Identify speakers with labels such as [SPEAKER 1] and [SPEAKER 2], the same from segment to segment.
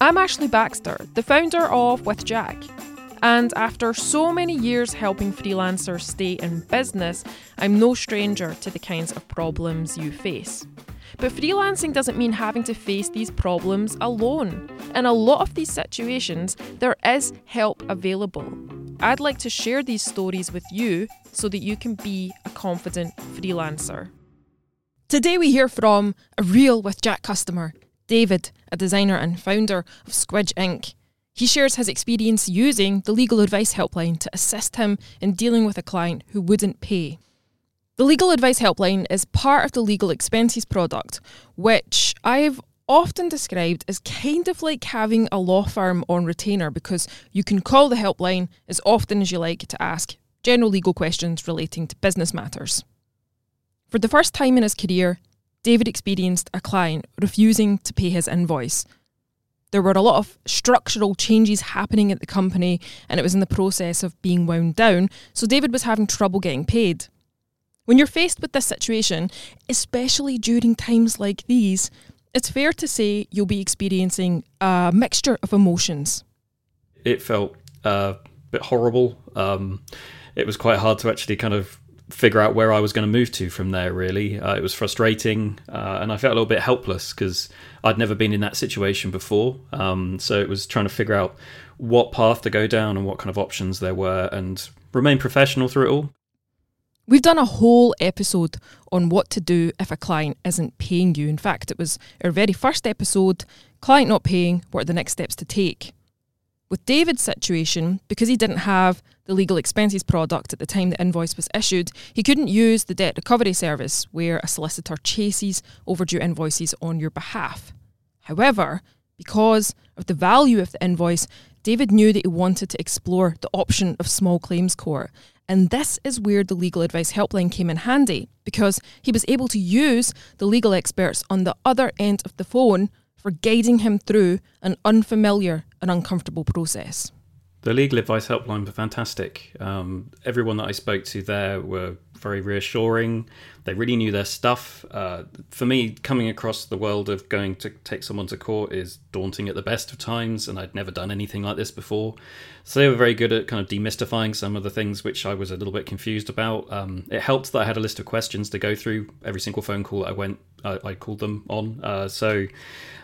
[SPEAKER 1] I'm Ashley Baxter, the founder of With Jack. And after so many years helping freelancers stay in business, I'm no stranger to the kinds of problems you face. But freelancing doesn't mean having to face these problems alone. In a lot of these situations, there is help available. I'd like to share these stories with you so that you can be a confident freelancer. Today, we hear from a real with Jack customer, David, a designer and founder of Squidge Inc. He shares his experience using the legal advice helpline to assist him in dealing with a client who wouldn't pay. The legal advice helpline is part of the legal expenses product, which I've often described as kind of like having a law firm on retainer because you can call the helpline as often as you like to ask general legal questions relating to business matters. For the first time in his career, David experienced a client refusing to pay his invoice there were a lot of structural changes happening at the company and it was in the process of being wound down, so David was having trouble getting paid. When you're faced with this situation, especially during times like these, it's fair to say you'll be experiencing a mixture of emotions.
[SPEAKER 2] It felt uh, a bit horrible. Um, it was quite hard to actually kind of figure out where I was going to move to from there. Really, uh, it was frustrating, uh, and I felt a little bit helpless because I'd never been in that situation before. Um, so it was trying to figure out what path to go down and what kind of options there were, and remain professional through it all.
[SPEAKER 1] We've done a whole episode on what to do if a client isn't paying you. In fact, it was our very first episode client not paying, what are the next steps to take? With David's situation, because he didn't have the legal expenses product at the time the invoice was issued, he couldn't use the debt recovery service where a solicitor chases overdue invoices on your behalf. However, because of the value of the invoice, David knew that he wanted to explore the option of small claims court. And this is where the legal advice helpline came in handy because he was able to use the legal experts on the other end of the phone for guiding him through an unfamiliar and uncomfortable process.
[SPEAKER 2] The legal advice helpline were fantastic. Um, everyone that I spoke to there were very reassuring. They really knew their stuff. Uh, for me, coming across the world of going to take someone to court is daunting at the best of times, and I'd never done anything like this before. So they were very good at kind of demystifying some of the things which I was a little bit confused about. Um, it helped that I had a list of questions to go through every single phone call that I went. I, I called them on. Uh, so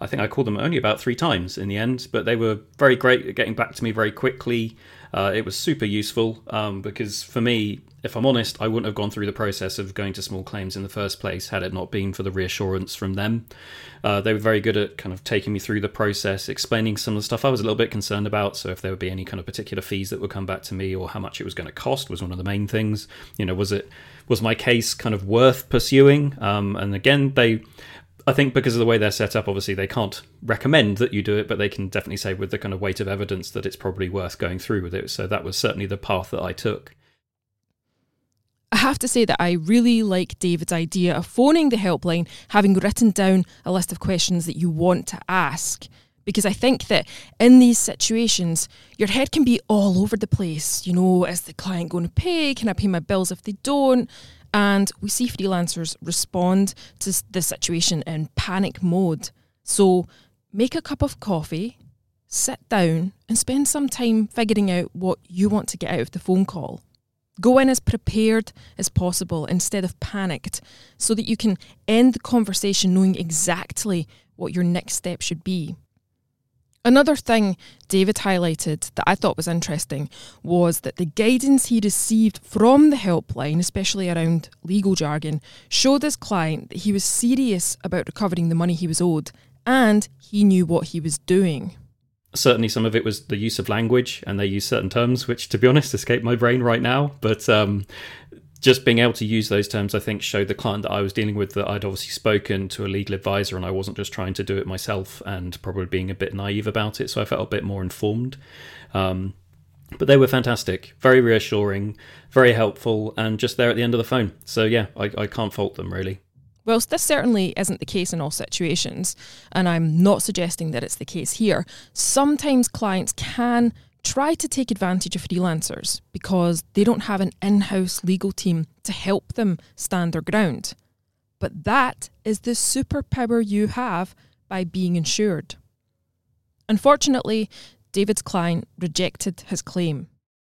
[SPEAKER 2] I think I called them only about three times in the end, but they were very great at getting back to me very quickly. Uh, it was super useful um, because for me, if I'm honest, I wouldn't have gone through the process of going to small claims in the first place had it not been for the reassurance from them. Uh, they were very good at kind of taking me through the process, explaining some of the stuff I was a little bit concerned about. So if there would be any kind of particular fees that would come back to me or how much it was going to cost was one of the main things. You know, was it was my case kind of worth pursuing? Um, and again, they I think because of the way they're set up, obviously they can't recommend that you do it, but they can definitely say with the kind of weight of evidence that it's probably worth going through with it. So that was certainly the path that I took.
[SPEAKER 1] I have to say that I really like David's idea of phoning the helpline, having written down a list of questions that you want to ask. Because I think that in these situations, your head can be all over the place. You know, is the client going to pay? Can I pay my bills if they don't? And we see freelancers respond to the situation in panic mode. So make a cup of coffee, sit down, and spend some time figuring out what you want to get out of the phone call. Go in as prepared as possible instead of panicked so that you can end the conversation knowing exactly what your next step should be. Another thing David highlighted that I thought was interesting was that the guidance he received from the helpline, especially around legal jargon, showed his client that he was serious about recovering the money he was owed and he knew what he was doing.
[SPEAKER 2] Certainly, some of it was the use of language, and they use certain terms which, to be honest, escape my brain right now. But um, just being able to use those terms, I think, showed the client that I was dealing with that I'd obviously spoken to a legal advisor and I wasn't just trying to do it myself and probably being a bit naive about it. So I felt a bit more informed. Um, but they were fantastic, very reassuring, very helpful, and just there at the end of the phone. So yeah, I, I can't fault them really.
[SPEAKER 1] Whilst this certainly isn't the case in all situations, and I'm not suggesting that it's the case here, sometimes clients can try to take advantage of freelancers because they don't have an in house legal team to help them stand their ground. But that is the superpower you have by being insured. Unfortunately, David's client rejected his claim.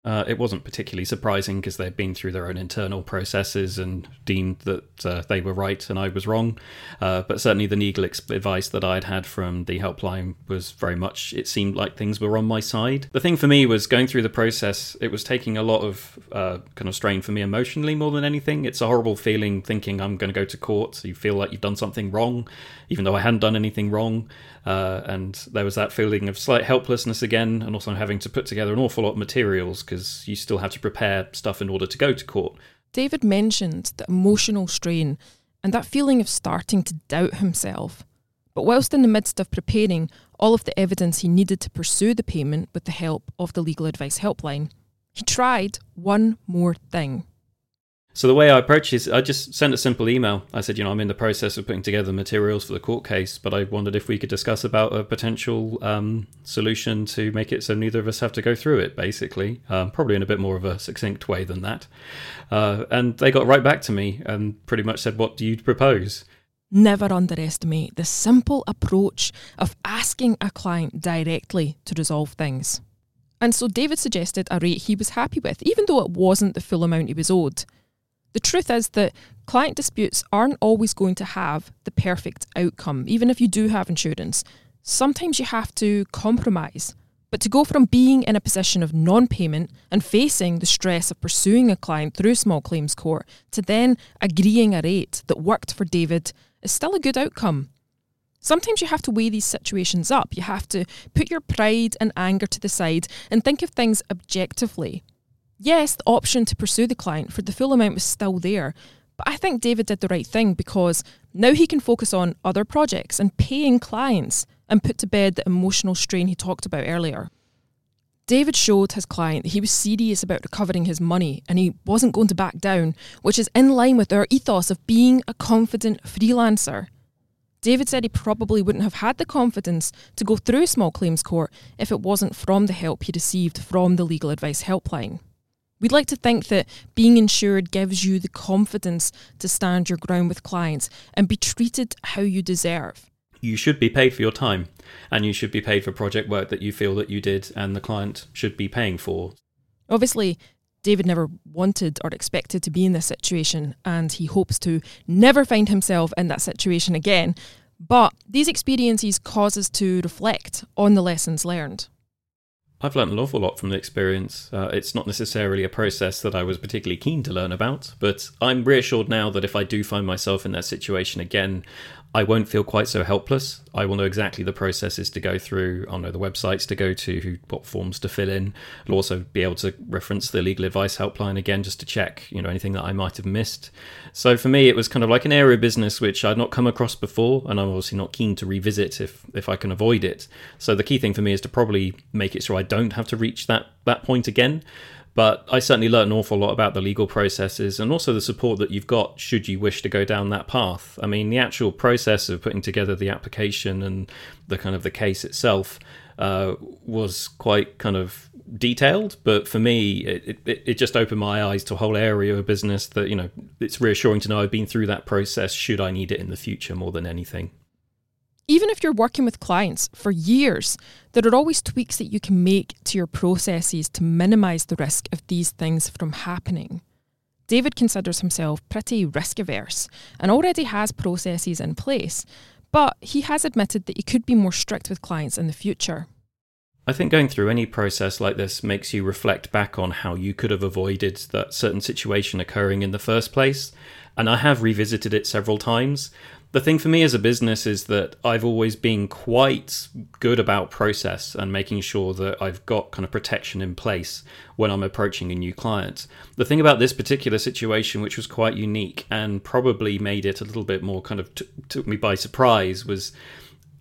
[SPEAKER 2] Uh, it wasn't particularly surprising because they'd been through their own internal processes and deemed that uh, they were right and I was wrong. Uh, but certainly the legal advice that I'd had from the helpline was very much, it seemed like things were on my side. The thing for me was going through the process, it was taking a lot of uh, kind of strain for me emotionally more than anything. It's a horrible feeling thinking I'm going to go to court. You feel like you've done something wrong, even though I hadn't done anything wrong. Uh, and there was that feeling of slight helplessness again, and also having to put together an awful lot of materials because you still have to prepare stuff in order to go to court.
[SPEAKER 1] David mentioned the emotional strain and that feeling of starting to doubt himself. But whilst in the midst of preparing all of the evidence he needed to pursue the payment with the help of the legal advice helpline, he tried one more thing.
[SPEAKER 2] So the way I approach is I just sent a simple email. I said, you know, I'm in the process of putting together materials for the court case, but I wondered if we could discuss about a potential um, solution to make it so neither of us have to go through it. Basically, um, probably in a bit more of a succinct way than that. Uh, and they got right back to me and pretty much said, "What do you propose?"
[SPEAKER 1] Never underestimate the simple approach of asking a client directly to resolve things. And so David suggested a rate he was happy with, even though it wasn't the full amount he was owed. The truth is that client disputes aren't always going to have the perfect outcome, even if you do have insurance. Sometimes you have to compromise. But to go from being in a position of non payment and facing the stress of pursuing a client through small claims court to then agreeing a rate that worked for David is still a good outcome. Sometimes you have to weigh these situations up. You have to put your pride and anger to the side and think of things objectively. Yes, the option to pursue the client for the full amount was still there, but I think David did the right thing because now he can focus on other projects and paying clients and put to bed the emotional strain he talked about earlier. David showed his client that he was serious about recovering his money and he wasn't going to back down, which is in line with our ethos of being a confident freelancer. David said he probably wouldn't have had the confidence to go through small claims court if it wasn't from the help he received from the legal advice helpline. We'd like to think that being insured gives you the confidence to stand your ground with clients and be treated how you deserve.
[SPEAKER 2] You should be paid for your time, and you should be paid for project work that you feel that you did and the client should be paying for.
[SPEAKER 1] Obviously, David never wanted or expected to be in this situation, and he hopes to never find himself in that situation again. But these experiences cause us to reflect on the lessons learned.
[SPEAKER 2] I've learned an awful lot from the experience. Uh, it's not necessarily a process that I was particularly keen to learn about, but I'm reassured now that if I do find myself in that situation again, I won't feel quite so helpless. I will know exactly the processes to go through. I'll know the websites to go to, what forms to fill in. I'll also be able to reference the legal advice helpline again just to check, you know, anything that I might have missed. So for me, it was kind of like an area of business which I'd not come across before, and I'm obviously not keen to revisit if if I can avoid it. So the key thing for me is to probably make it so I don't have to reach that that point again. But I certainly learned an awful lot about the legal processes and also the support that you've got should you wish to go down that path. I mean, the actual process of putting together the application and the kind of the case itself uh, was quite kind of detailed, but for me, it, it, it, just opened my eyes to a whole area of business that, you know, it's reassuring to know I've been through that process should I need it in the future more than anything.
[SPEAKER 1] Even if you're working with clients for years, there are always tweaks that you can make to your processes to minimise the risk of these things from happening. David considers himself pretty risk averse and already has processes in place, but he has admitted that he could be more strict with clients in the future.
[SPEAKER 2] I think going through any process like this makes you reflect back on how you could have avoided that certain situation occurring in the first place. And I have revisited it several times the thing for me as a business is that I've always been quite good about process and making sure that I've got kind of protection in place when I'm approaching a new client. The thing about this particular situation, which was quite unique and probably made it a little bit more kind of t- took me by surprise, was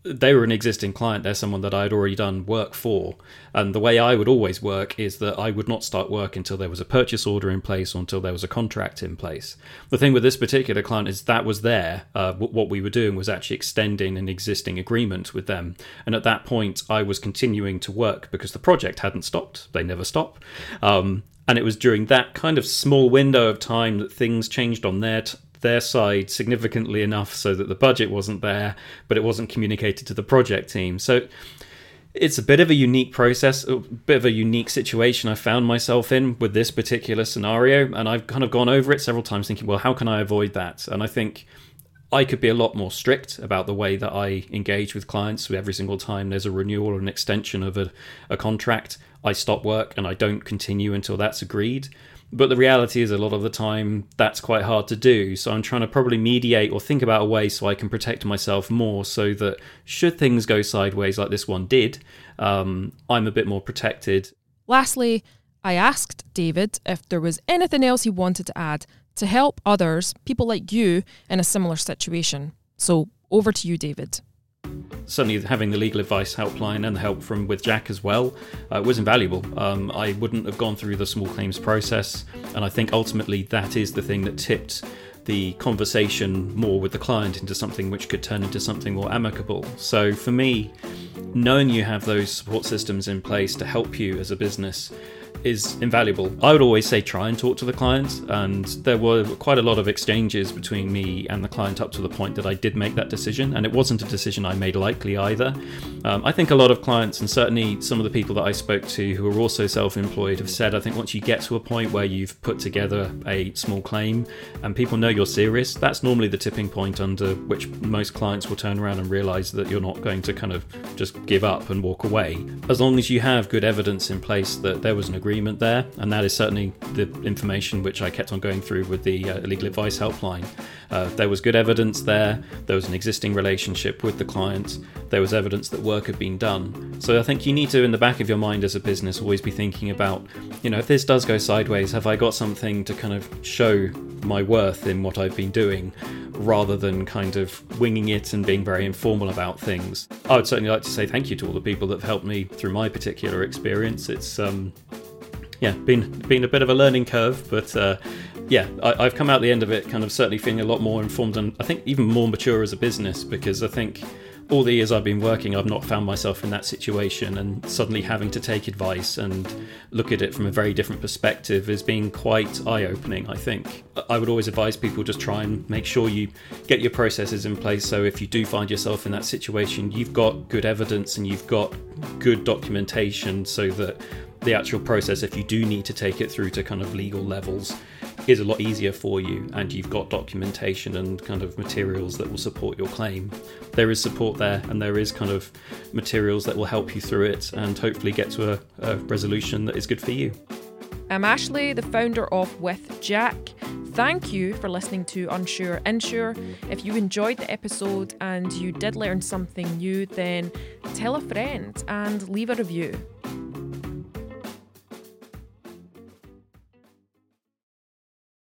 [SPEAKER 2] they were an existing client. They're someone that I had already done work for. And the way I would always work is that I would not start work until there was a purchase order in place or until there was a contract in place. The thing with this particular client is that was there. Uh, what we were doing was actually extending an existing agreement with them. And at that point, I was continuing to work because the project hadn't stopped. They never stop. Um, and it was during that kind of small window of time that things changed on their t- their side significantly enough so that the budget wasn't there, but it wasn't communicated to the project team. So it's a bit of a unique process, a bit of a unique situation I found myself in with this particular scenario. And I've kind of gone over it several times thinking, well, how can I avoid that? And I think I could be a lot more strict about the way that I engage with clients. Every single time there's a renewal or an extension of a, a contract, I stop work and I don't continue until that's agreed. But the reality is, a lot of the time, that's quite hard to do. So I'm trying to probably mediate or think about a way so I can protect myself more so that should things go sideways like this one did, um, I'm a bit more protected.
[SPEAKER 1] Lastly, I asked David if there was anything else he wanted to add to help others, people like you, in a similar situation. So over to you, David
[SPEAKER 2] certainly having the legal advice helpline and the help from with Jack as well uh, was invaluable. Um, I wouldn't have gone through the small claims process, and I think ultimately that is the thing that tipped the conversation more with the client into something which could turn into something more amicable. So for me, knowing you have those support systems in place to help you as a business is invaluable. I would always say try and talk to the client, and there were quite a lot of exchanges between me and the client up to the point that I did make that decision, and it wasn't a decision I made lightly either. Um, I think a lot of clients, and certainly some of the people that I spoke to who are also self employed, have said I think once you get to a point where you've put together a small claim and people know you're serious, that's normally the tipping point under which most clients will turn around and realize that you're not going to kind of just give up and walk away. As long as you have good evidence in place that there was an agreement there, and that is certainly the information which I kept on going through with the uh, legal advice helpline. Uh, there was good evidence there, there was an existing relationship with the client, there was evidence that work had been done. So I think you need to, in the back of your mind as a business, always be thinking about, you know, if this does go sideways, have I got something to kind of show my worth in what I've been doing? rather than kind of winging it and being very informal about things. I would certainly like to say thank you to all the people that have helped me through my particular experience. It's um, yeah, been been a bit of a learning curve, but uh, yeah, I, have come out the end of it kind of certainly feeling a lot more informed and I think even more mature as a business because I think all the years I've been working, I've not found myself in that situation, and suddenly having to take advice and look at it from a very different perspective has been quite eye opening, I think. I would always advise people just try and make sure you get your processes in place so if you do find yourself in that situation, you've got good evidence and you've got good documentation so that the actual process, if you do need to take it through to kind of legal levels, is a lot easier for you and you've got documentation and kind of materials that will support your claim. There is support there and there is kind of materials that will help you through it and hopefully get to a, a resolution that is good for you.
[SPEAKER 1] I'm Ashley, the founder of With Jack. Thank you for listening to Unsure Insure. If you enjoyed the episode and you did learn something new, then tell a friend and leave a review.